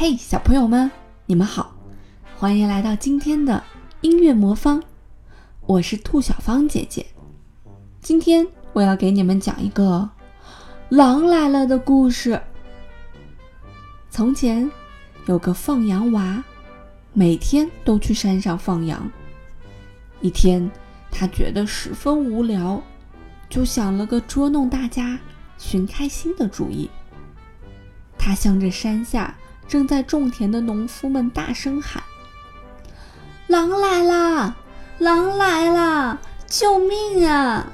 嘿，小朋友们，你们好，欢迎来到今天的音乐魔方，我是兔小芳姐姐。今天我要给你们讲一个狼来了的故事。从前有个放羊娃，每天都去山上放羊。一天，他觉得十分无聊，就想了个捉弄大家、寻开心的主意。他向着山下正在种田的农夫们大声喊：“狼来啦！狼来啦！救命啊！”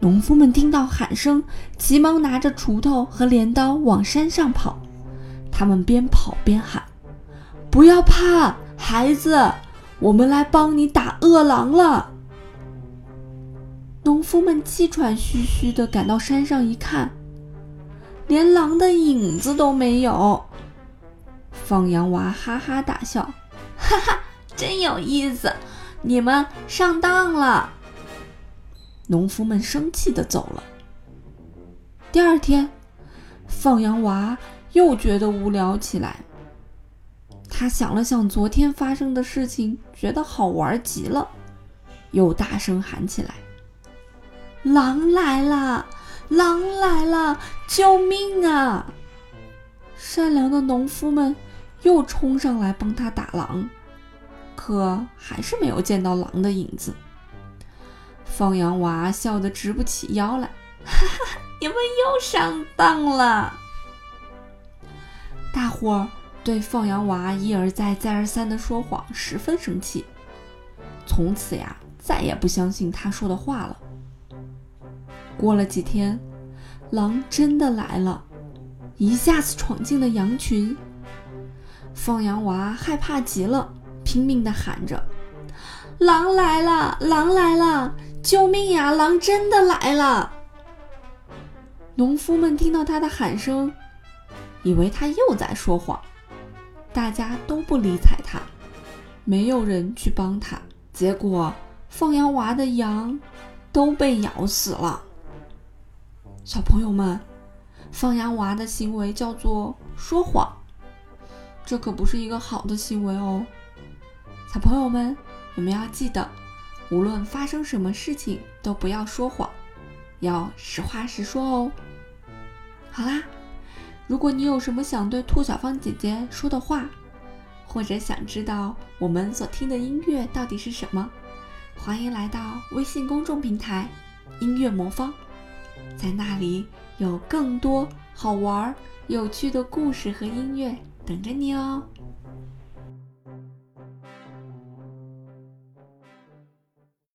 农夫们听到喊声，急忙拿着锄头和镰刀往山上跑。他们边跑边喊：“不要怕，孩子，我们来帮你打恶狼了。”农夫们气喘吁吁地赶到山上一看。连狼的影子都没有。放羊娃哈哈大笑，哈哈，真有意思！你们上当了。农夫们生气的走了。第二天，放羊娃又觉得无聊起来。他想了想昨天发生的事情，觉得好玩极了，又大声喊起来：“狼来了！”狼来了！救命啊！善良的农夫们又冲上来帮他打狼，可还是没有见到狼的影子。放羊娃笑得直不起腰来，哈哈！你们又上当了！大伙儿对放羊娃一而再、再而三的说谎十分生气，从此呀，再也不相信他说的话了。过了几天，狼真的来了，一下子闯进了羊群。放羊娃害怕极了，拼命地喊着：“狼来了！狼来了！救命呀！狼真的来了！”农夫们听到他的喊声，以为他又在说谎，大家都不理睬他，没有人去帮他。结果，放羊娃的羊都被咬死了。小朋友们，放羊娃的行为叫做说谎，这可不是一个好的行为哦。小朋友们，你们要记得，无论发生什么事情，都不要说谎，要实话实说哦。好啦，如果你有什么想对兔小芳姐姐说的话，或者想知道我们所听的音乐到底是什么，欢迎来到微信公众平台“音乐魔方”。在那里有更多好玩、有趣的故事和音乐等着你哦。